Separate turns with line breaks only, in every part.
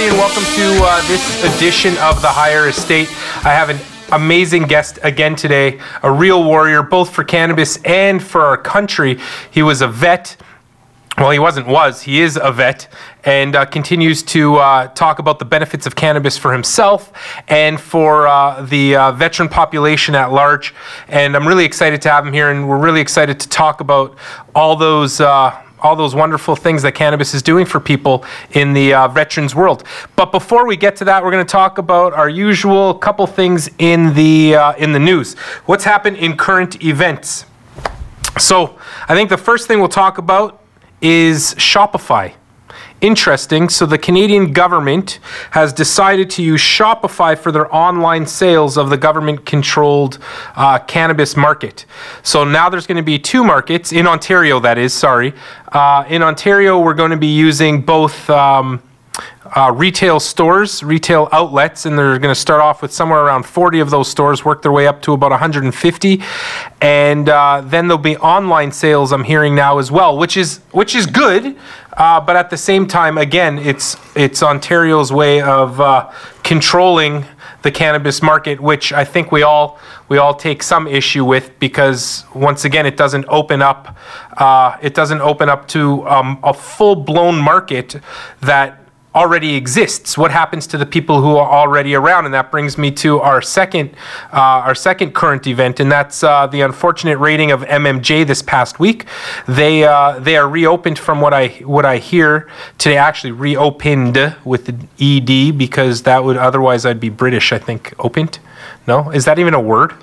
everybody, and welcome to uh, this edition of the Higher Estate. I have an amazing guest again today, a real warrior, both for cannabis and for our country. He was a vet. Well, he wasn't, was. He is a vet and uh, continues to uh, talk about the benefits of cannabis for himself and for uh, the uh, veteran population at large. And I'm really excited to have him here, and we're really excited to talk about all those uh, all those wonderful things that cannabis is doing for people in the uh, veterans world. But before we get to that, we're going to talk about our usual couple things in the uh, in the news. What's happened in current events? So, I think the first thing we'll talk about is Shopify interesting. So the Canadian government has decided to use Shopify for their online sales of the government-controlled uh, cannabis market. So now there's going to be two markets in Ontario. That is, sorry, uh, in Ontario we're going to be using both. Um, uh, retail stores, retail outlets, and they're going to start off with somewhere around 40 of those stores, work their way up to about 150, and uh, then there'll be online sales. I'm hearing now as well, which is which is good, uh, but at the same time, again, it's it's Ontario's way of uh, controlling the cannabis market, which I think we all we all take some issue with because once again, it doesn't open up uh, it doesn't open up to um, a full blown market that already exists. What happens to the people who are already around? And that brings me to our second uh, our second current event and that's uh, the unfortunate raiding of mmj this past week. They uh, they are reopened from what i what i hear today actually reopened with the ed because that would otherwise i'd be british i think. Opened? No? Is that even a word?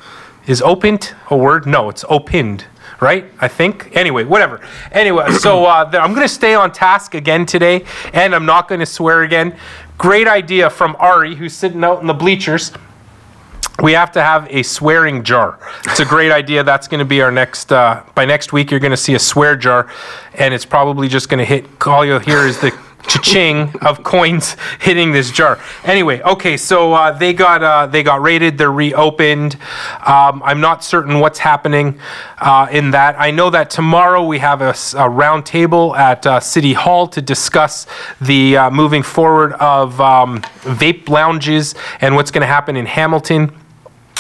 Is opened a word? No it's opened right? I think. Anyway, whatever. Anyway, so uh, I'm going to stay on task again today, and I'm not going to swear again. Great idea from Ari, who's sitting out in the bleachers. We have to have a swearing jar. It's a great idea. That's going to be our next. Uh, by next week, you're going to see a swear jar, and it's probably just going to hit. All you'll hear is the cha-ching of coins hitting this jar. Anyway, okay, so uh, they got uh, they got raided. They're reopened. Um, I'm not certain what's happening uh, in that. I know that tomorrow we have a, a at uh, City Hall to discuss the uh, moving forward of um, vape lounges and what's going to happen in Hamilton.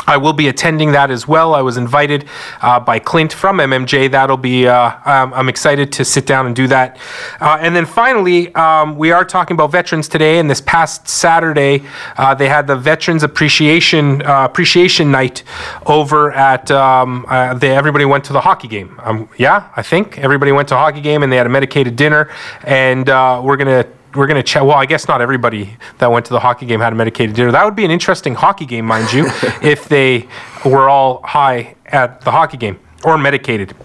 I will be attending that as well. I was invited uh, by Clint from MMJ. That'll be, uh, um, I'm excited to sit down and do that. Uh, and then finally, um, we are talking about veterans today. And this past Saturday, uh, they had the Veterans Appreciation uh, Appreciation Night over at, um, uh, they, everybody went to the hockey game. Um, yeah, I think everybody went to hockey game and they had a medicated dinner. And we're going to we're going to chat. Well, I guess not everybody that went to the hockey game had a medicated dinner. That would be an interesting hockey game, mind you, if they were all high at the hockey game or medicated.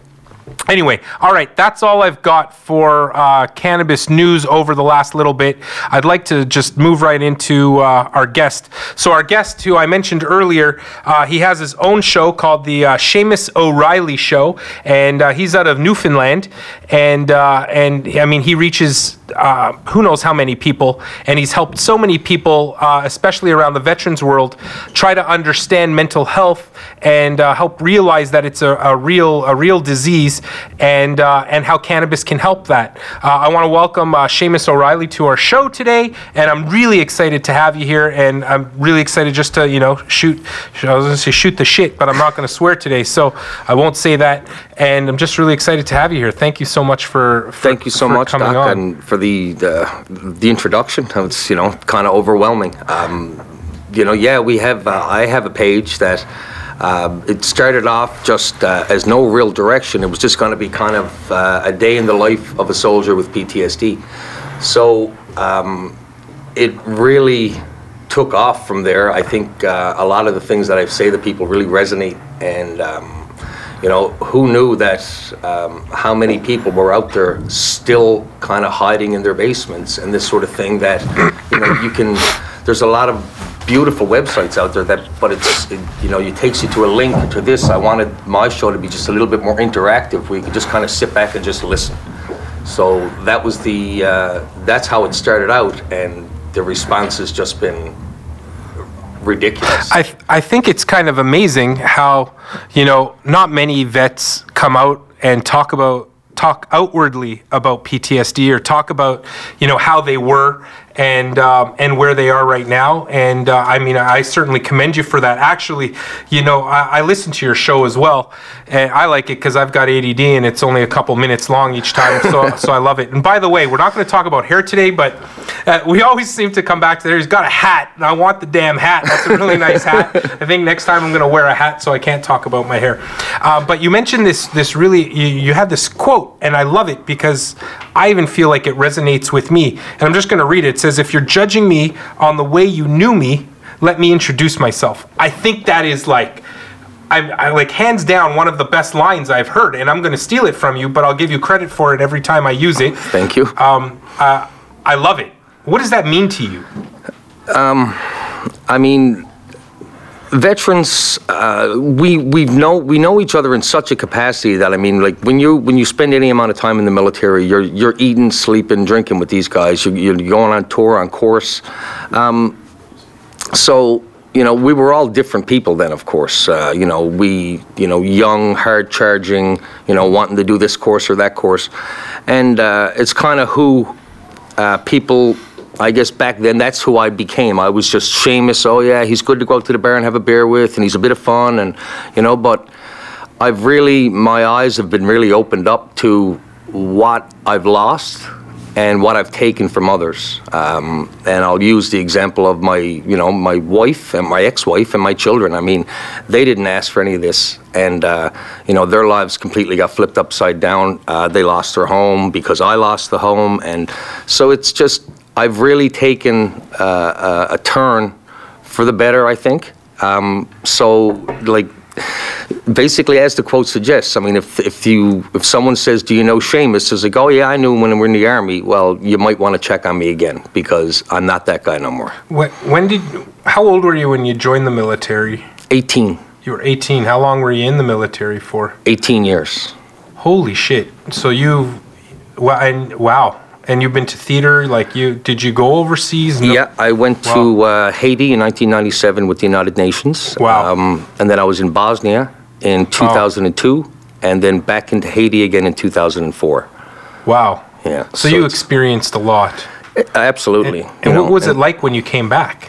Anyway, all right, that's all I've got for uh, cannabis news over the last little bit. I'd like to just move right into uh, our guest. So, our guest, who I mentioned earlier, uh, he has his own show called the uh, Shamus O'Reilly Show, and uh, he's out of Newfoundland. And uh, and I mean, he reaches uh, who knows how many people, and he's helped so many people, uh, especially around the veterans world, try to understand mental health and uh, help realize that it's a, a, real a real disease and uh, and how cannabis can help that. Uh, I want to welcome uh, Shamus O'Reilly to our show today, and I'm really excited to have you here, and I'm really excited just to you know shoot. I was going to say shoot the shit, but I'm not going to swear today, so I won't say that. And I'm just really excited to have you here. Thank you so much for, for
thank you so much,
coming
Doc,
on.
and for the the, the introduction. It's you know kind of overwhelming. Um, you know, yeah, we have. Uh, I have a page that. Uh, it started off just uh, as no real direction. It was just going to be kind of uh, a day in the life of a soldier with PTSD. So um, it really took off from there. I think uh, a lot of the things that I say to people really resonate and. Um, you know, who knew that um, how many people were out there still kind of hiding in their basements and this sort of thing that, you know, you can, there's a lot of beautiful websites out there that, but it's, it, you know, it takes you to a link to this. I wanted my show to be just a little bit more interactive where you could just kind of sit back and just listen. So that was the, uh, that's how it started out and the response has just been ridiculous.
I, th- I think it's kind of amazing how, you know, not many vets come out and talk about talk outwardly about PTSD or talk about, you know, how they were and um, and where they are right now. And uh, I mean, I certainly commend you for that. Actually, you know, I, I listen to your show as well, and I like it because I've got ADD and it's only a couple minutes long each time. So so I love it. And by the way, we're not going to talk about hair today, but uh, we always seem to come back to there. He's got a hat, and I want the damn hat. That's a really nice hat. I think next time I'm going to wear a hat so I can't talk about my hair. Uh, but you mentioned this this really you, you had this quote, and I love it because I even feel like it resonates with me. And I'm just going to read it. Says, "If you're judging me on the way you knew me, let me introduce myself." I think that is like. I'm, I like hands down one of the best lines I've heard, and I'm going to steal it from you, but I'll give you credit for it every time I use it.
Thank you.
Um, uh, I love it. What does that mean to you?
Um, I mean, veterans, uh, we we know we know each other in such a capacity that I mean, like when you when you spend any amount of time in the military, you're you're eating, sleeping, drinking with these guys. You're, you're going on tour, on course. Um, so you know, we were all different people then. Of course, uh, you know, we you know young, hard charging, you know, wanting to do this course or that course, and uh, it's kind of who uh, people. I guess back then that's who I became. I was just Shamus. Oh yeah, he's good to go out to the bar and have a beer with, and he's a bit of fun, and you know. But I've really, my eyes have been really opened up to what I've lost and what I've taken from others. Um, and I'll use the example of my, you know, my wife and my ex-wife and my children. I mean, they didn't ask for any of this, and uh, you know, their lives completely got flipped upside down. Uh, they lost their home because I lost the home, and so it's just I've really taken uh, a, a turn for the better. I think. Um, so like basically, as the quote suggests, I mean, if, if you if someone says, "Do you know Shamus?" Says like, "Oh yeah, I knew him when we were in the army." Well, you might want to check on me again because I'm not that guy no more.
When, when did? How old were you when you joined the military?
18,
You were 18. How long were you in the military for?
18 years.
Holy shit! So you, wow, and wow, and you've been to theater. Like you, did you go overseas? No-
Yeah, I went to uh, Haiti in 1997 with the United Nations.
Wow.
Um, and then I was in Bosnia in 2002, and then back into Haiti again in 2004.
Wow.
Yeah.
So, you experienced a lot.
absolutely.
And,
you
what
know,
was it like when you came back?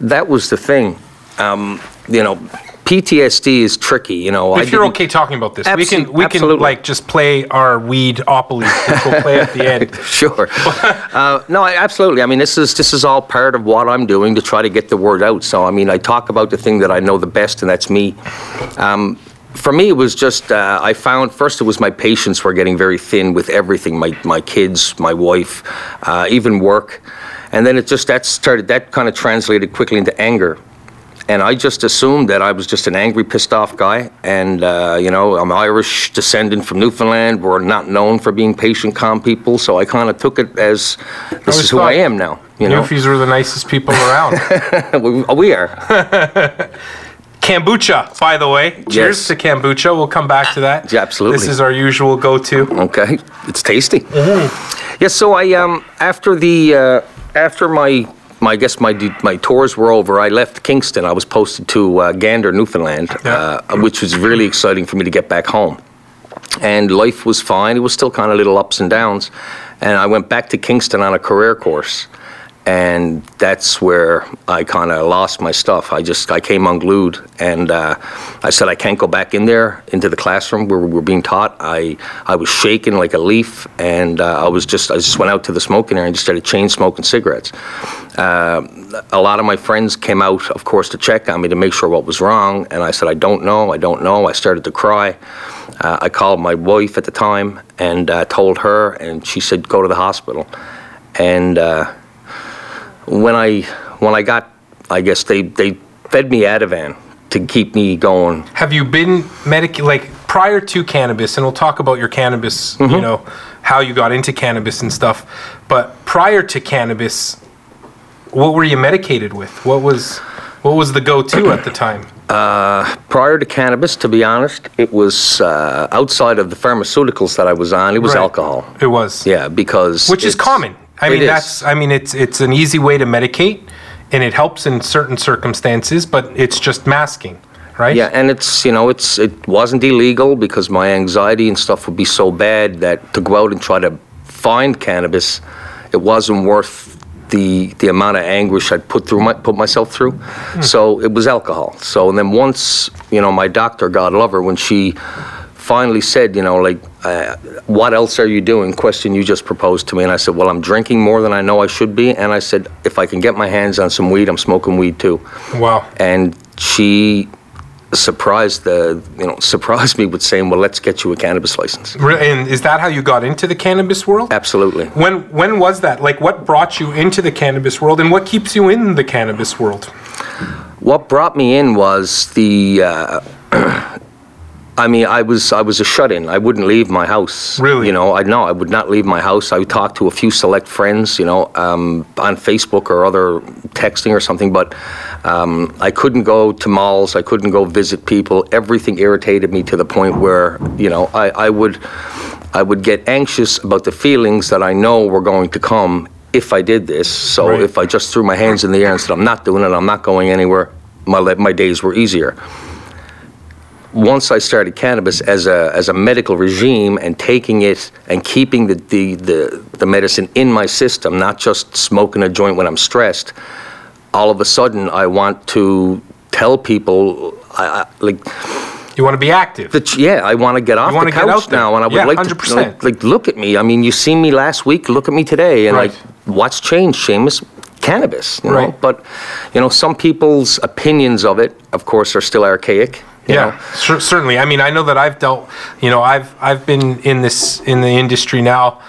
that was the thing. Um, you know, PTSD is tricky. You know, I
If you're okay talking about this, we can we can like just play our weed opoly, which we'll play at the end.
Sure. uh, no, I, absolutely. I mean, this is this is all part of what I'm doing to try to get the word out. So, I mean, I talk about the thing that I know the best, and that's me. Um, for me, it was just uh, I found first it was my patience were getting very thin with everything my my kids, my wife, uh, even work, and then it just that started that kind of translated quickly into anger. And I just assumed that I was just an angry, pissed off guy. And, uh, you know, I'm Irish descendant from Newfoundland. We're not known for being patient, calm people. So I kind of took it as this is who I am now. You know,
Newfies were the nicest people around.
we, we are.
Kombucha, by the way. Cheers
Yes.
to kombucha. We'll come back to that.
Yeah, absolutely.
This is our usual go-to.
Okay, it's tasty.
Mm-hmm.
Yeah. So I um after the uh, after my my I guess my my tours were over. I left Kingston. I was posted to uh, Gander, Newfoundland,
Yeah.
uh, which was really exciting for me to get back home. And life was fine. It was still kind of little ups and downs. And I went back to Kingston on a career course. And that's where I kind of lost my stuff. I just I came unglued, and uh, I said I can't go back in there into the classroom where we were being taught. I I was shaking like a leaf, and uh, I was just I just went out to the smoking area and just started chain smoking cigarettes. Uh, a lot of my friends came out, of course, to check on me to make sure what was wrong, and I said I don't know, I don't know. I started to cry. Uh, I called my wife at the time and uh, told her, and she said go to the hospital. And uh, when I when I got, I guess they they fed me Ativan to keep me going.
Have you been medic like prior to cannabis, and we'll talk about your cannabis,
Mm-hmm.
you know, how you got into cannabis and stuff. But prior to cannabis, what were you medicated with? What was what was the go-to at the time?
Prior to cannabis, to be honest, it was uh, outside of the pharmaceuticals that I was on. It was
Right.
alcohol.
It was.
Yeah, because
Which is common. I
it
mean,
is.
that's I mean, it's it's an easy way to medicate, and it helps in certain circumstances, but it's just masking, right?
Yeah, and it's you know it's it wasn't illegal because my anxiety and stuff would be so bad that to go out and try to find cannabis, it wasn't worth the the amount of anguish I'd put through my, put myself through.
Hmm.
So it was alcohol. So and then once you know my doctor, God love her, when she finally said, you know, like, uh, what else are you doing? Question you just proposed to me, and I said, well, I'm drinking more than I know I should be, and I said, if I can get my hands on some weed, I'm smoking weed too.
Wow.
And she surprised the you know surprised me with saying, well, let's get you a cannabis license.
And is that how you got into the cannabis world?
Absolutely.
When when was that? Like, what brought you into the cannabis world, and what keeps you in the cannabis world?
What brought me in was the. Uh, I mean, I was I was a shut-in. I wouldn't leave my house.
Really?
You know, I no, I would not leave my house. I would talk to a few select friends, you know, um, on Facebook or other texting or something. But um, I couldn't go to malls. I couldn't go visit people. Everything irritated me to the point where, you know, I, I would I would get anxious about the feelings that I know were going to come if I did this. So
Right.
if I just threw my hands in the air and said, "I'm not doing it. I'm not going anywhere," my my days were easier once I started cannabis as a as a medical regime and taking it and keeping the the, the, the medicine in my system, not just smoking a joint when I'm stressed, all of a sudden I want to tell people I, I like
You want to be active.
that yeah, I want to get off the couch now and I would
Yeah,
like
100%.
to like, like look at me. I mean, you seen me last week, look at me today and
Right.
like what's changed, Shamus? Cannabis, you know?
Right.
But you know, some people's opinions of it, of course, are still archaic.
Yeah, cer- certainly. I mean, I know that I've dealt. You know, I've I've been in this in the industry now,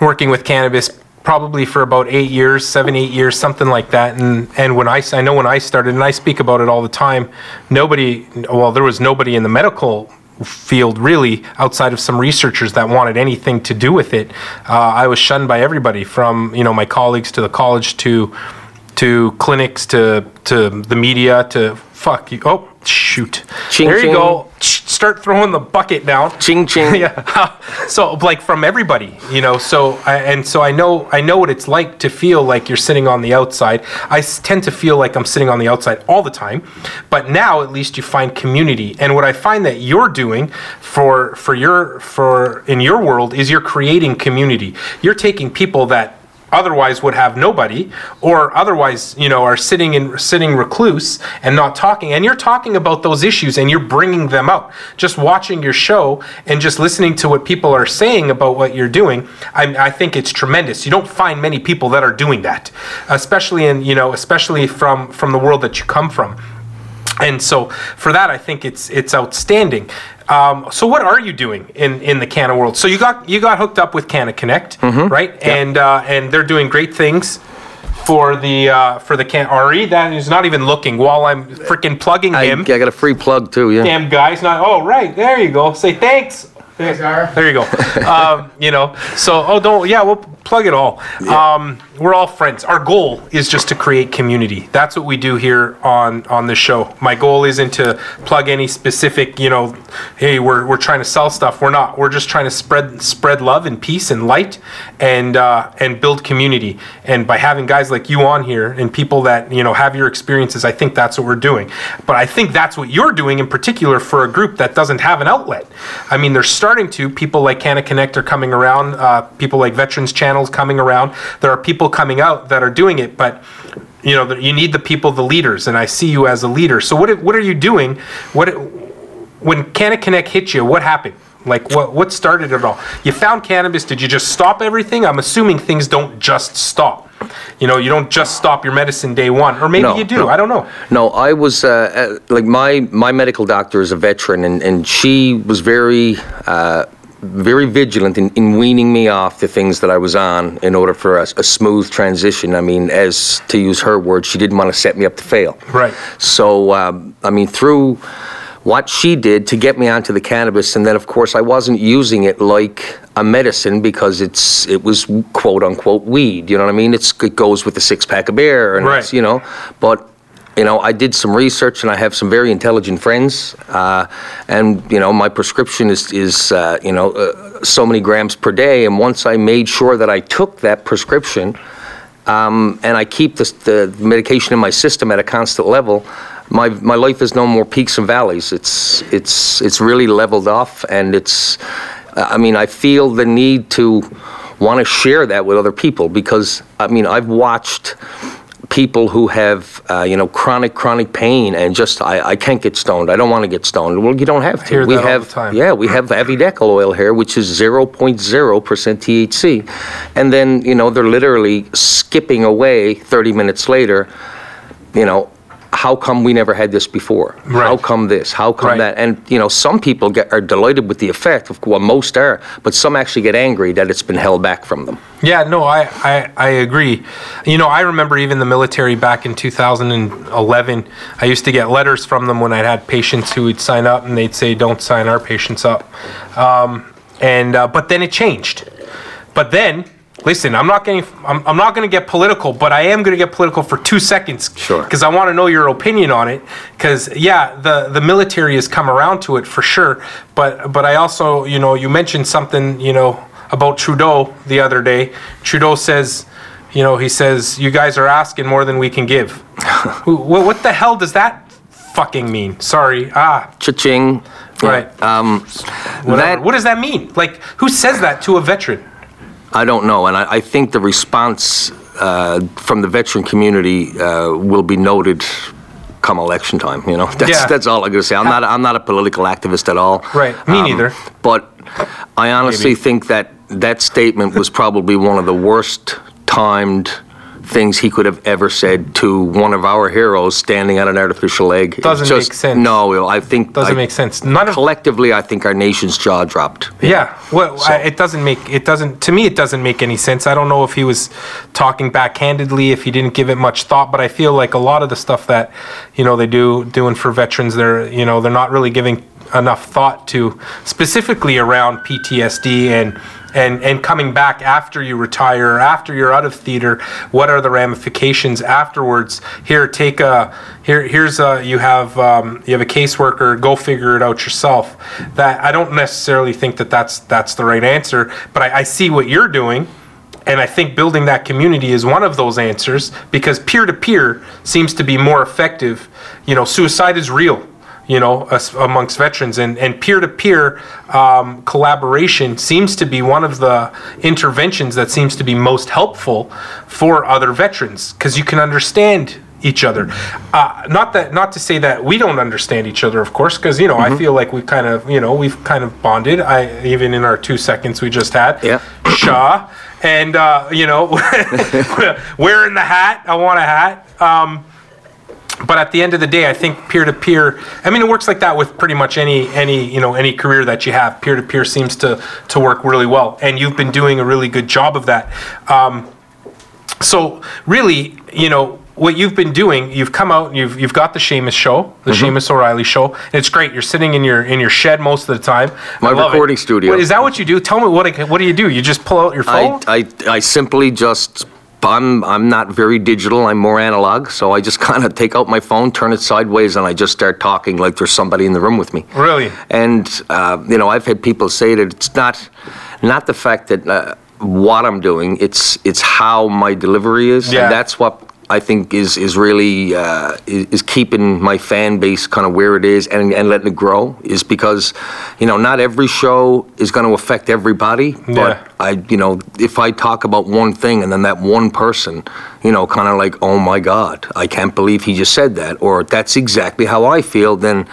working with cannabis probably for about eight years, seven, eight years, something like that. And and when I, I know when I started, and I speak about it all the time. Nobody, well, there was nobody in the medical field really outside of some researchers that wanted anything to do with it. Uh, I was shunned by everybody from you know my colleagues to the college to to clinics to to the media to fuck you. Oh shoot!
Ching,
there you
ching.
go. Start throwing the bucket down.
Ching ching.
yeah. So like from everybody, you know. So I, and so I know I know what it's like to feel like you're sitting on the outside. I tend to feel like I'm sitting on the outside all the time, but now at least you find community. And what I find that you're doing for for your for in your world is you're creating community. You're taking people that otherwise would have nobody or otherwise you know are sitting in sitting recluse and not talking. And you're talking about those issues and you're bringing them out just watching your show and just listening to what people are saying about what you're doing I, I think it's tremendous. You don't find many people that are doing that especially in you know especially from from the world that you come from and so for that i think it's it's outstanding um, so what are you doing in in the canna world so you got you got hooked up with canna connect right and uh, and they're doing great things for the uh, for the can Ari that is not even looking while I'm freaking plugging
I, I got a free plug too, yeah.
Damn guy's not. Oh right, there you go. Say thanks.
Thanks, Gar.
There you go. um, you know, so oh don't yeah, we'll plug it all. Um, we're all friends. Our goal is just to create community. That's what we do here on on this show. My goal isn't to plug any specific, you know, hey, we're we're trying to sell stuff. We're not. We're just trying to spread spread love and peace and light and uh, and build community. And by having guys like you on here and people that you know have your experiences, I think that's what we're doing. But I think that's what you're doing in particular for a group that doesn't have an outlet. I mean, they're starting to. People like Canna Connect are coming around. Uh, people like Veterans Channels coming around. There are people coming out that are doing it, but you know, you need the people, the leaders, and I see you as a leader. So what what are you doing? What when Canna Connect hit you? What happened? Like what what started it all? You found cannabis. Did you just stop everything? I'm assuming things don't just stop. You know, you don't just stop your medicine day one, or maybe
No,
you do.
no.
I don't know.
No, I was uh, uh, like my my medical doctor is a veteran, and, and she was very uh, very vigilant in, in weaning me off the things that I was on in order for a, a smooth transition. I mean, as to use her words, she didn't want to set me up to fail.
Right.
So um, I mean, through what she did to get me onto the cannabis, and then of course I wasn't using it like a medicine because it's it was quote unquote weed. You know what I mean? It's it goes with the six pack of beer, and
Right.
you know, but. You know, I did some research, and I have some very intelligent friends. Uh, and you know, my prescription is is uh, you know uh, so many grams per day. And once I made sure that I took that prescription, um, and I keep this, the medication in my system at a constant level, my my life is no more peaks and valleys. It's it's it's really leveled off, and it's. I mean, I feel the need to want to share that with other people because I mean I've watched people who have uh, you know chronic chronic pain and just I, I can't get stoned. I don't want to get stoned. Well, you don't have to.
hear
we have yeah, we have Avidekel oil here, which is 0.0% THC, and then you know they're literally skipping away 30 minutes later. You know. How come we never had this before? How come this? How come
Right.
that? And you know, some people get, are delighted with the effect. Of well, most are, but some actually get angry that it's been held back from them.
Yeah, no, I, I, I agree. You know, I remember even the military back in 2011. I used to get letters from them when I had patients who would sign up, and they'd say, "Don't sign our patients up." Um, and uh, but then it changed. But then, listen, I'm not getting, I'm, I'm not going to get political, but I am going to get political for two seconds,
Sure.
because I want to know your opinion on it. Because yeah, the the military has come around to it for sure. But but I also, you know, you mentioned something, you know, about Trudeau the other day. Trudeau says, you know, he says you guys are asking more than we can give. What, what the hell does that fucking mean? Sorry, ah,
Cha-ching.
right.
Um, that
what does that mean? Like, who says that to a veteran?
I don't know, and I, I think the response uh, from the veteran community uh, will be noted come election time. You know, that's
Yeah.
that's all I'm gonna say. I'm not I'm not a political activist at all. Um,
me neither.
But I honestly
Maybe.
think that that statement was probably one of the worst timed things he could have ever said to one of our heroes standing on an artificial egg.
Doesn't
just-
make sense.
No, I think
Doesn't
I-
make sense. None of
Collectively, I think our nation's jaw dropped.
Yeah, well, I, it doesn't make it doesn't to me. It doesn't make any sense. I don't know if he was talking backhandedly, if he didn't give it much thought, but I feel like a lot of the stuff that you know they do doing for veterans, they're you know they're not really giving enough thought to specifically around PTSD and. And, and coming back after you retire, after you're out of theater, what are the ramifications afterwards? Here, take a here. Here's a you have um, you have a caseworker. Go figure it out yourself. That I don't necessarily think that that's that's the right answer, but I, I see what you're doing, and I think building that community is one of those answers because peer to peer seems to be more effective. You know, suicide is real. You know, amongst veterans and and peer to peer collaboration seems to be one of the interventions that seems to be most helpful for other veterans because you can understand each other. Uh, not that, not to say that we don't understand each other, of course, because you know I feel like we kind of, you know, we've kind of bonded. I even in our two seconds we just had.
Yeah.
Shaw, and uh, you know, wearing the hat. I want a hat. Um, but at the end of the day, I think peer to peer. I mean, it works like that with pretty much any any you know any career that you have. Peer to peer seems to to work really well, and you've been doing a really good job of that. Um, so really, you know, what you've been doing, you've come out, and you've you've got the Shamus show, the
Mm-hmm.
Shamus O'Reilly show. It's great. You're sitting in your in your shed most of the time.
My
love it.
recording studio.
Is that what you do? Tell me what what do you do? You just pull out your phone?
I, I, I simply just I'm I'm not very digital. I'm more analog. So I just kind of take out my phone, turn it sideways, and I just start talking like there's somebody in the room with me.
Really?
And uh, you know, I've had people say that it's not not the fact that uh, what I'm doing. It's it's how my delivery is,
Yeah.
and that's what. I think is is really uh, is, is keeping my fan base kind of where it is and, and letting it grow is because, you know, not every show is going to affect everybody, but
Yeah.
I, you know, if I talk about one thing and then that one person, you know, kind of like, oh my God, I can't believe he just said that, or that's exactly how I feel, then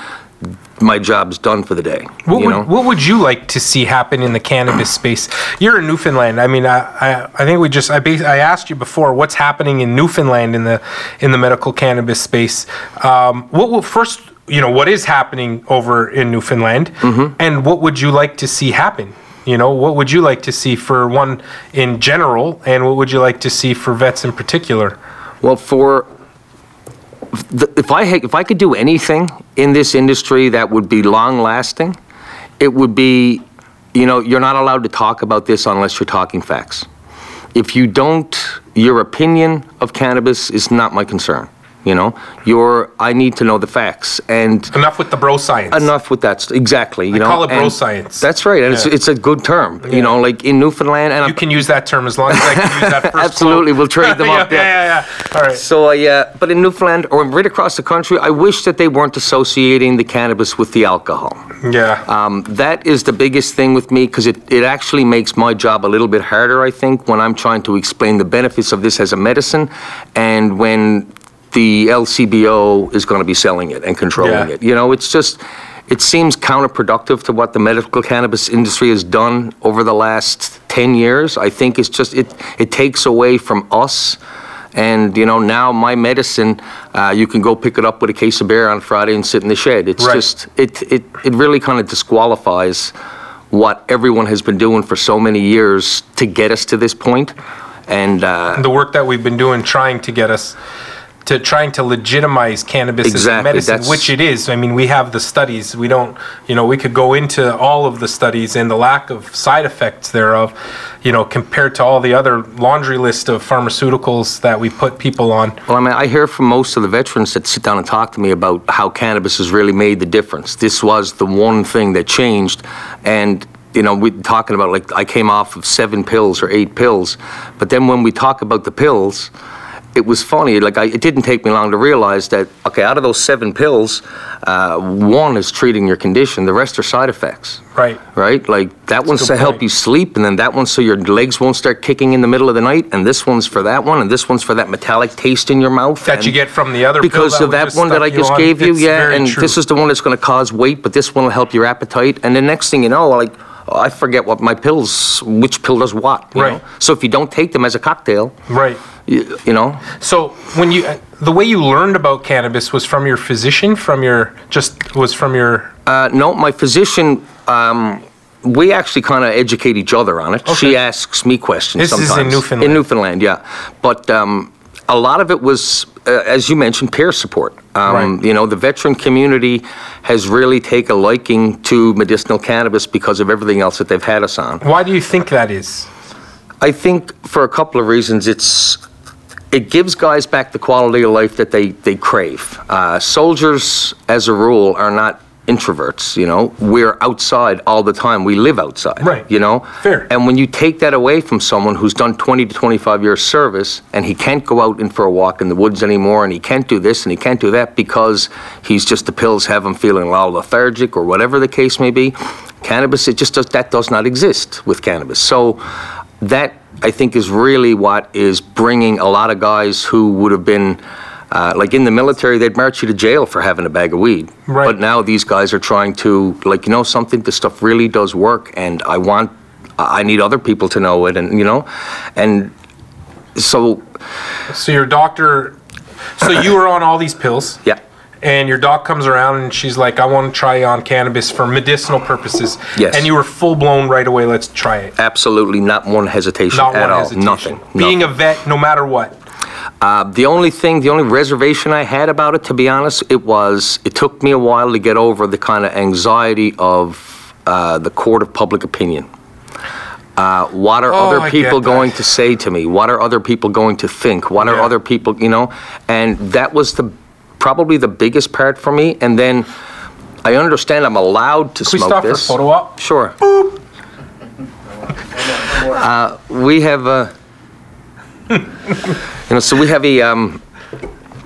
my job's done for the day.
What would,
know?
what would you like to see happen in the cannabis space? You're in Newfoundland. I mean, I, I, I think we just I, bas- I asked you before what's happening in Newfoundland in the in the medical cannabis space. Um, what will first you know what is happening over in Newfoundland,
Mm-hmm.
and what would you like to see happen? You know, what would you like to see for one in general, and what would you like to see for vets in particular?
Well, for if I if I could do anything in this industry that would be long lasting, it would be, you know, you're not allowed to talk about this unless you're talking facts. If you don't, your opinion of cannabis is not my concern. You know, you're. I need to know the facts and.
Enough with the bro science.
Enough with that. Exactly. You know,
call it bro
and
science.
That's right, and it's,
Yeah.
it's a good term. You know, like in Newfoundland, and
You can use that term as long as I can use that first
Absolutely, we'll trade them
yeah,
up, yeah.
Yeah, yeah, yeah. All right.
So I, uh, but in Newfoundland or right across the country, I wish that they weren't associating the cannabis with the alcohol.
Yeah.
Um, that is the biggest thing with me because it, it actually makes my job a little bit harder, I think, when I'm trying to explain the benefits of this as a medicine and when the LCBO is going to be selling it and controlling
Yeah.
it. You know, it's just, it seems counterproductive to what the medical cannabis industry has done over the last 10 years. I think it's just, it, it takes away from us. And, you know, now my medicine, uh, you can go pick it up with a case of beer on Friday and sit in the shed. It's
Right.
just, it, it, it really kind of disqualifies what everyone has been doing for so many years to get us to this point. And, uh,
the work that we've been doing trying to get us to trying to legitimize cannabis as a medicine, which it is. I mean, we have the studies. We don't, you know, we could go into all of the studies and the lack of side effects thereof, you know, compared to all the other laundry list of pharmaceuticals that we put people on.
Well, I mean, I hear from most of the veterans that sit down and talk to me about how cannabis has really made the difference. This was the one thing that changed, and you know, we're talking about like I came off of seven pills or eight pills, but then when we talk about the pills. It was funny. Like I, it didn't take me long to realize that. Okay, out of those seven pills, uh, one is treating your condition. The rest are side effects.
Right.
Right. Like that one's
good
to help you sleep, and then that one's so your legs won't start kicking in the middle of the night, and this one's for that one, and this one's for that metallic taste in your mouth.
That you get from the other
because
that
of that one that I just gave you,
It's
yeah, and
true.
this is the one that's going to cause weight, but this one will help your appetite, and the next thing you know, like I forget what my pills, which pill does what, you
Right.
know? So if you don't take them as a cocktail,
Right.
You, you know,
So when you, the way you learned about cannabis was from your physician, from your, just was from your,
uh, no, my physician. Um, we actually kind of educate each other on it.
Okay.
She asks me questions
This is in
sometimes.
Newfoundland.
In Newfoundland, yeah. But um, a lot of it was, uh, as you mentioned, peer support. Um,
Right.
You know, the veteran community has really taken a liking to medicinal cannabis because of everything else that they've had us on.
why do you think that is?
I think for a couple of reasons, it's it gives guys back the quality of life that they they crave. Uh, soldiers, as a rule, are not introverts. You know, we're outside all the time. We live outside.
Right.
You know.
Fair.
And when you take that away from someone who's done 20 to 25 years service and he can't go out and for a walk in the woods anymore and he can't do this and he can't do that because he's just the pills have him feeling all lethargic or whatever the case may be, cannabis it just does that does not exist with cannabis. So that I think is really what is bringing a lot of guys who would have been. Uh, like in the military, they'd march you to jail for having a bag of weed.
Right.
But now these guys are trying to, like, you know, something. This stuff really does work, and I want, I need other people to know it, and you know, and so
So your doctor, so you were on all these pills.
yeah,
And your doc comes around and she's like, I want to try on cannabis for medicinal purposes.
Yes.
And you were full blown right away, let's try it.
absolutely not one hesitation
Not
at
one
all.
hesitation.
Nothing.
Being
nothing.
a vet, no matter what.
Uh, the only thing, the only reservation I had about it, to be honest, it was it took me a while to get over the kind of anxiety of uh, the court of public opinion. Uh, what are
Oh,
other people going to say to me? What are other people going to think? What are other people, you know? And that was the probably the biggest part for me. And then I understand I'm allowed to
Can we
smoke
stop
this.
for a photo op?
Sure. Uh, we have a, you know, so we have a, um,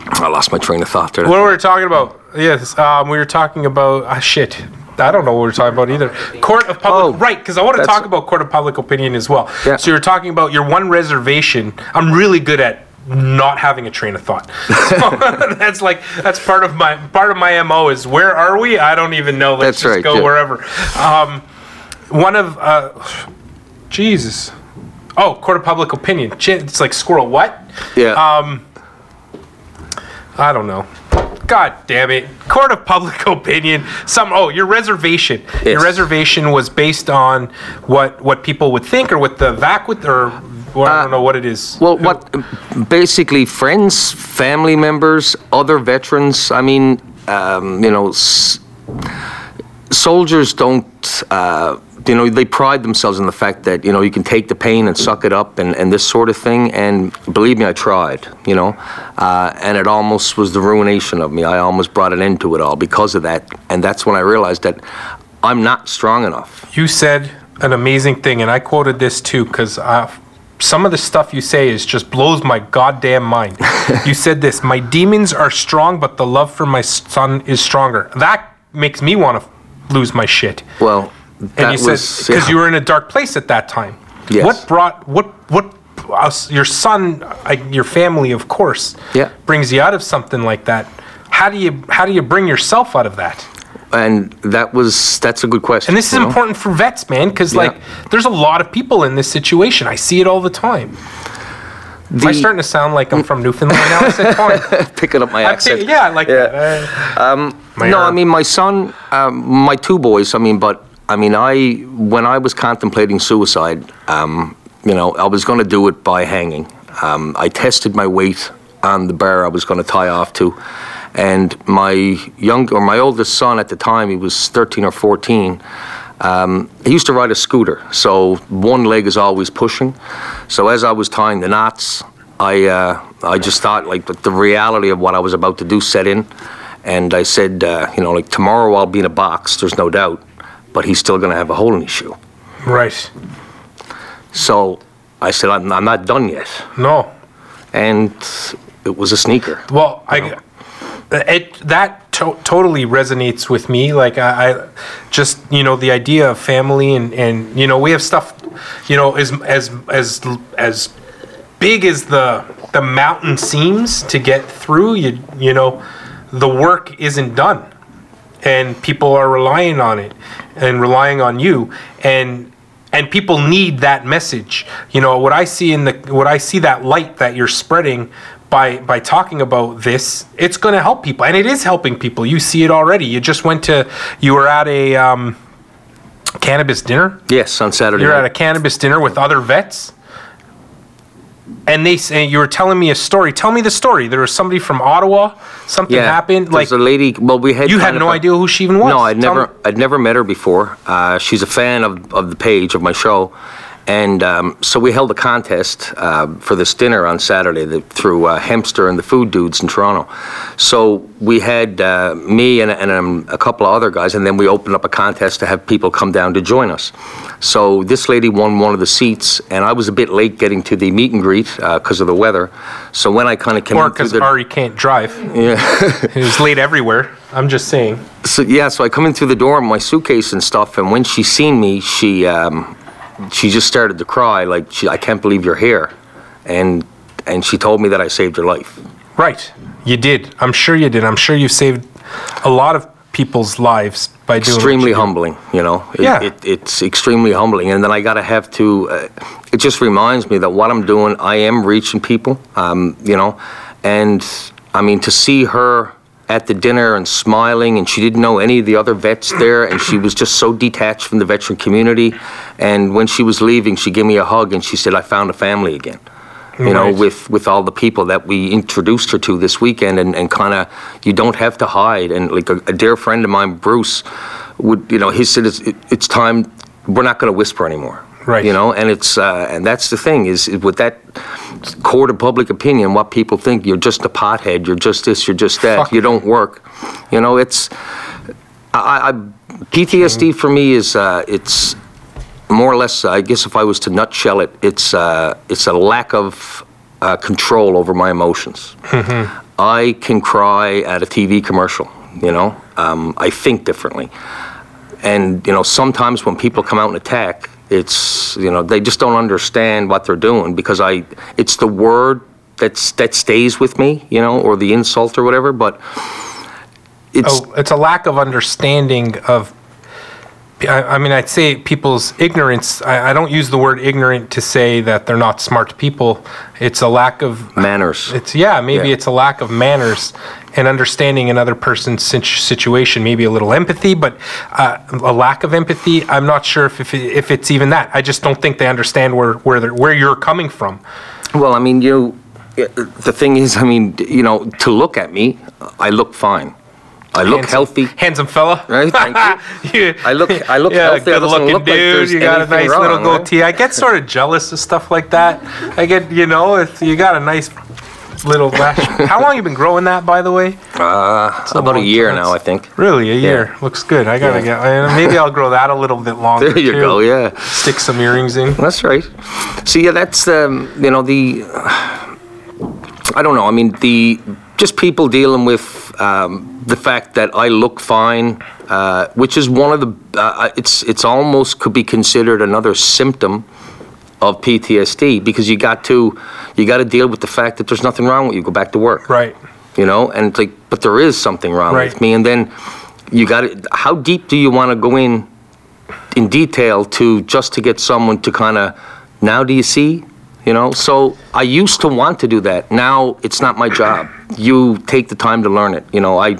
I lost my train of thought there.
What were we talking about? Yes, um, we were talking about, ah, shit. I don't know what we are talking about either. Court of public,
Oh,
right? Because I want to
that's-
talk about court of public opinion as well.
Yeah.
So you're talking about your one reservation. I'm really good at not having a train of thought. So that's like that's part of my part of my mo is where are we? I don't even know. Let's
That's
just
right,
go
yeah.
wherever. Um, one of uh, Jesus. Oh, court of public opinion. It's like squirrel. What?
Yeah.
Um, I don't know. God damn it. Court of public opinion. Some oh, your reservation. Your reservation was based on what what people would think or what the VAC would or well, I don't know what it is.
Uh, well, what, basically, friends, family members, other veterans. I mean, um, you know, s- soldiers don't uh, you know, they pride themselves in the fact that, you know, you can take the pain and suck it up and, and this sort of thing. And believe me, I tried, you know, uh, and it almost was the ruination of me. I almost brought an end to it all because of that. And that's when I realized that I'm not strong enough.
You said an amazing thing, and I quoted this too because uh, some of the stuff you say is just blows my goddamn mind. you said this: "My demons are strong, but the love for my son is stronger." That makes me want to lose my shit.
Well, that
And you
was
said because
yeah.
you were in a dark place at that time.
Yes.
What brought what what us your son, I, your family, of course,
Yeah.
brings you out of something like that. How do you how do you bring yourself out of that?
And that was that's a good question.
And this is
you know?
important for vets, man, because
Yeah.
like there's a lot of people in this situation. I see it all the time. Am I
The-
starting to sound like I'm from Newfoundland now? I said, fine.
picking up my accent.
think- yeah, like
Yeah.
that. Uh, my
no, I mean my son, um, my two boys. I mean, but I mean, I when I was contemplating suicide, um, you know, I was going to do it by hanging. Um, I tested my weight on the bar I was going to tie off to, and my young or my oldest son at the time, he was 13 or 14. Um, he used to ride a scooter, so one leg is always pushing. So as I was tying the knots, I uh, I just thought like the, reality of what I was about to do set in, and I said, uh, you know, like tomorrow I'll be in a box. There's no doubt, but he's still going to have a hole in his shoe.
right.
So I said, I'm, I'm not done yet,
No.
and it was a sneaker.
Well, I it that to- totally resonates with me. Like I, I just you know the idea of family and and you know we have stuff, you know as as as as big as the the mountain seems to get through. You you know the work isn't done, and people are relying on it and relying on you and. And people need that message. You know what I see in the what I see that light that you're spreading by by talking about this, it's going to help people, and it is helping people. You see it already. You just went to, you were at a um, cannabis dinner.
Yes, on Saturday.
You're at a cannabis dinner with other vets, and they say you were telling me a story. Tell me the story. There was somebody from Ottawa. Something happened. Like
a lady. Well, we had.
you had no
a-
idea who she even was.
No, I'd
Tell
never,
me-
I'd never met her before. Uh, she's a fan of, of the page of my show, and um, so we held a contest uh, for this dinner on Saturday that, through uh, Hempster and the Food Dudes in Toronto. So we had uh, me and, and um, a couple of other guys, and then we opened up a contest to have people come down to join us. So this lady won one of the seats, and I was a bit late getting to the meet and greet because of the weather. So when I kind of came
or because Ari can't drive.
yeah.
Was late everywhere. I'm just saying.
So yeah, so I come in through the door with my suitcase and stuff, and when she seen me, she um, she just started to cry, like she, I can't believe you're here, and and she told me that I saved her life.
Right. You did. I'm sure you did. I'm sure you saved a lot of people's lives by doing
Extremely
you
humbling, you know. It,
Yeah.
it, it's extremely humbling, and then I gotta have to. Uh, it just reminds me that what I'm doing, I am reaching people, um, you know, and I mean to see her at the dinner and smiling, and she didn't know any of the other vets there, and she was just so detached from the veteran community. And when she was leaving, she gave me a hug and she said, "I found a family again." You know, with with all the people that we introduced her to this weekend, and, and kind of you don't have to hide. And like a, a dear friend of mine, Bruce, would you know, he said it's, it, it's time. We're not going to whisper anymore.
Right.
You know, and it's uh, and that's the thing is, is with that court of public opinion, what people think you're just a pothead, you're just this, you're just that,
Fuck.
you don't work. You know, it's I, I PTSD for me is uh, it's more or less. I guess if I was to nutshell it, it's uh, it's a lack of uh, control over my emotions. I can cry at a TV commercial. You know, um, I think differently, and you know sometimes when people come out and attack, it's you know they just don't understand what they're doing because I it's the word that's that stays with me, you know, or the insult or whatever. But it's
Oh, it's a lack of understanding of. I, I mean, I'd say people's ignorance. I, I don't use the word ignorant to say that they're not smart people. It's a lack of.
manners.
It's yeah, maybe
Yeah.
it's a lack of manners and understanding another person's situation. Maybe a little empathy, but uh, a lack of empathy. I'm not sure if if, if it's even that. I just don't think they understand where where they're, where you're coming from.
Well, I mean, you. The thing is, I mean, you know, to look at me, I look fine. I look
Handsome-
healthy.
Handsome fella.
Right, thank
you.
I look- I look
yeah,
healthy.
Good looking
look
dude.
there's
you got a nice
wrong,
little
right?
goatee. I get sort of jealous of stuff like that. I get, you know, if you got a nice little lash. How long you been growing that, by the way?
Uh,
a
about a year
time.
now, I think.
Really, a year. Looks good. I gotta
Yeah.
get. Maybe I'll grow that a little bit longer.
There you
too.
go. Yeah.
Stick some earrings in.
That's right. So yeah, that's um, you know the I don't know. I mean the just people dealing with um, the fact that I look fine, uh, which is one of the uh, it's it's almost could be considered another symptom of PTSD because you got to you got to deal with the fact that there's nothing wrong with you. Go back to work.
Right.
You know, and it's like, but there is something wrong
Right.
with me. And then you got to, how deep do you want to go in in detail to just to get someone to kind of, now do you see? You know, so I used to want to do that. Now it's not my job. You take the time to learn it. You know, I,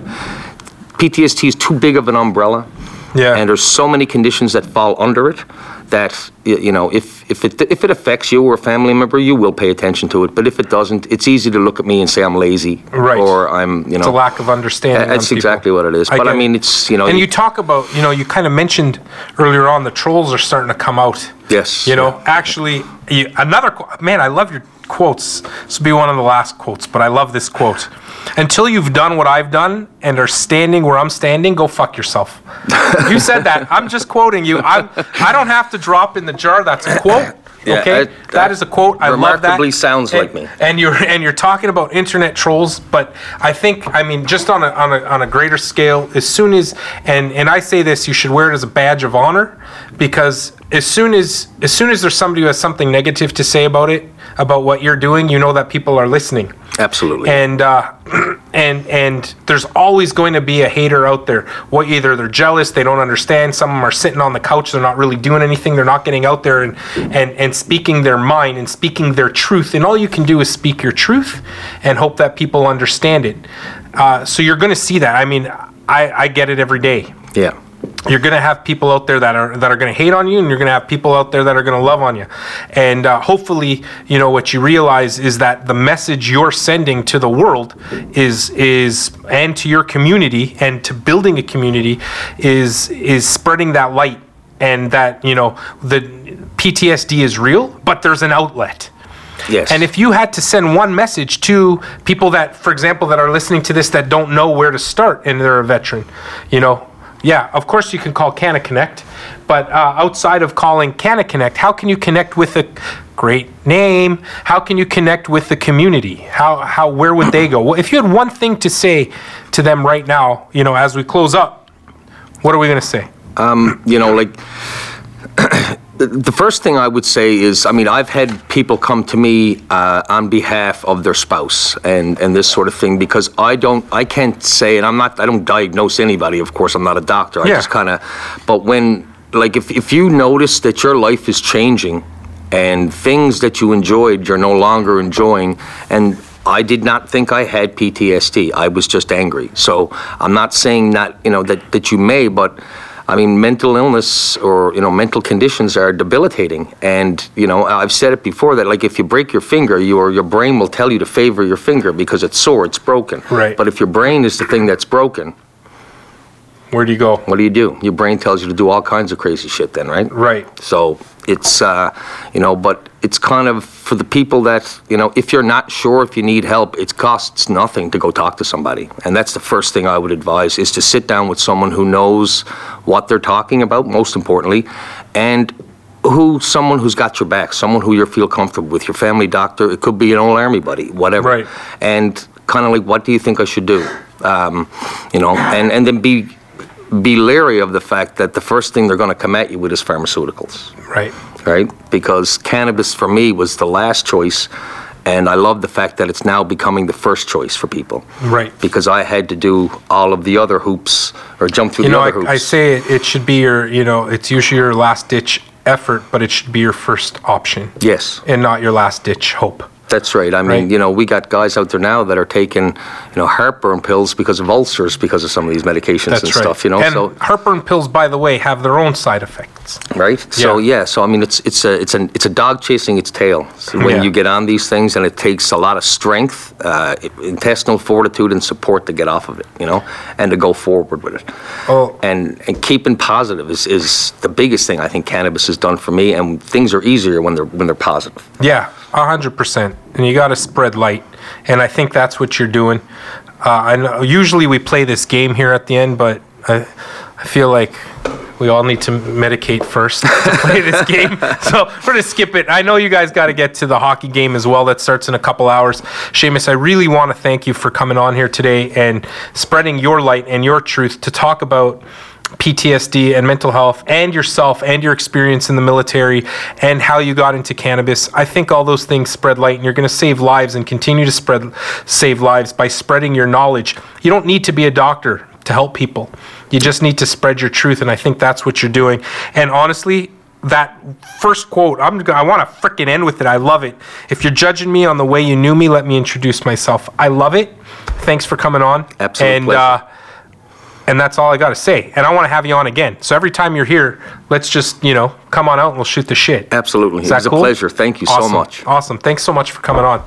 PTSD is too big of an umbrella.
Yeah.
And there's so many conditions that fall under it that, you know, if, if it, if it affects you or a family member, you will pay attention to it. But if it doesn't, it's easy to look at me and say I'm lazy.
Right.
Or I'm, you know.
It's a lack of understanding.
That's exactly what it is.
I
but I mean, it's, you know.
And you talk about, you know, you kind of mentioned earlier on the trolls are starting to come out.
Yes.
You know, actually, you, another man, I love your quotes. This will be one of the last quotes, but I love this quote. Until you've done what I've done and are standing where I'm standing, go fuck yourself. you said that. I'm just quoting you. I'm, I don't have to drop in the jar. That's a quote.
Yeah,
okay,
I-
that is a quote. I love that.
remarkably sounds
And-
like me.
And you're and you're talking about internet trolls, but I think I mean just on a on a on a greater scale. As soon as and and I say this, you should wear it as a badge of honor, because as soon as as soon as there's somebody who has something negative to say about it, about what you're doing, you know that people are listening
Absolutely.
and uh, and and there's always going to be a hater out there. What either they're jealous, they don't understand. Some of them are sitting on the couch, they're not really doing anything. They're not getting out there and and and speaking their mind and speaking their truth. And all you can do is speak your truth and hope that people understand it. Uh, so you're going to see that. I mean, I I get it every day
yeah.
You're going to have people out there that are that are going to hate on you and you're going to have people out there that are going to love on you. And uh, hopefully you know what you realize is that the message you're sending to the world is is and to your community and to building a community is is spreading that light. And that you know the PTSD is real but there's an outlet.
Yes.
and if you had to send one message to people that, for example, that are listening to this that don't know where to start and they're a veteran, you know, yeah, of course you can call Canna Connect, but uh, outside of calling Canna Connect, how can you connect with a great name? How can you connect with the community? How, how, where would they go? Well, if you had one thing to say to them right now, you know, as we close up, what are we going to say?
you know, like the first thing I would say is, I mean, I've had people come to me uh, on behalf of their spouse and and this sort of thing because I don't, I can't say, and I'm not, I don't diagnose anybody. Of course, I'm not a doctor. I
Yeah.
just kind of, but when, like, if if you notice that your life is changing and things that you enjoyed you're no longer enjoying and I did not think I had PTSD. I was just angry. So I'm not saying that you know that that you may, but I mean mental illness or you know mental conditions are debilitating. And you know I've said it before that like if you break your finger, your your brain will tell you to favor your finger because it's sore, it's broken.
Right.
But if your brain is the thing that's broken,
Where do you go?
what do you do? Your brain tells you to do all kinds of crazy shit. Then right.
Right.
So it's, uh, you know, but it's kind of for the people that, you know, if you're not sure if you need help, it costs nothing to go talk to somebody. And that's the first thing I would advise is to sit down with someone who knows what they're talking about, most importantly, and who someone who's got your back, someone who you feel comfortable with, your family doctor, it could be an old army buddy, whatever.
Right.
And kind of like, what do you think I should do? Um, you know, and, and then be be leery of the fact that the first thing they're going to come at you with is pharmaceuticals
Right.
right? Because cannabis for me was the last choice, and I love the fact that it's now becoming the first choice for people.
Right.
Because I had to do all of the other hoops or jump through
You
the
know,
other hoops.
I, I say it, it should be your, you know, it's usually your last ditch effort, but it should be your first option
yes,
and not your last ditch hope.
That's right. I mean,
Right.
you know, we got guys out there now that are taking, you know, heartburn pills because of ulcers because of some of these medications
That's
and
right.
stuff. You know,
and
so
heartburn pills, by the way, have their own side effects.
right. So
Yeah.
yeah. So I mean, it's it's a it's an it's a dog chasing its tail. So when
Yeah.
you get on these things, and it takes a lot of strength, uh, intestinal fortitude, and support to get off of it. You know, and to go forward with it.
Oh.
And and keeping positive is is the biggest thing I think cannabis has done for me. And things are easier when they're when they're positive.
Yeah, a hundred percent. And you got to spread light, and I think that's what you're doing. Uh, I know usually we play this game here at the end, but I, I feel like we all need to medicate first to play this game. So we're gonna skip it. I know you guys got to get to the hockey game as well. That starts in a couple hours. Shamus, I really want to thank you for coming on here today and spreading your light and your truth to talk about PTSD and mental health and yourself and your experience in the military and how you got into cannabis. I think all those things spread light and you're going to save lives and continue to spread save lives by spreading your knowledge. You don't need to be a doctor to help people. You just need to spread your truth and I think that's what you're doing. And honestly, that first quote, I'm I want to freaking end with it. I love it. If you're judging me on the way you knew me, let me introduce myself. I love it. Thanks for coming on.
Absolute
and. Uh, and that's all I got to say. And I want to have you on again. So every time you're here, let's just, you know, come on out and we'll shoot the shit.
Absolutely,
Is
it was
cool?
a pleasure. Thank you so much.
Awesome. Thanks so much for coming on.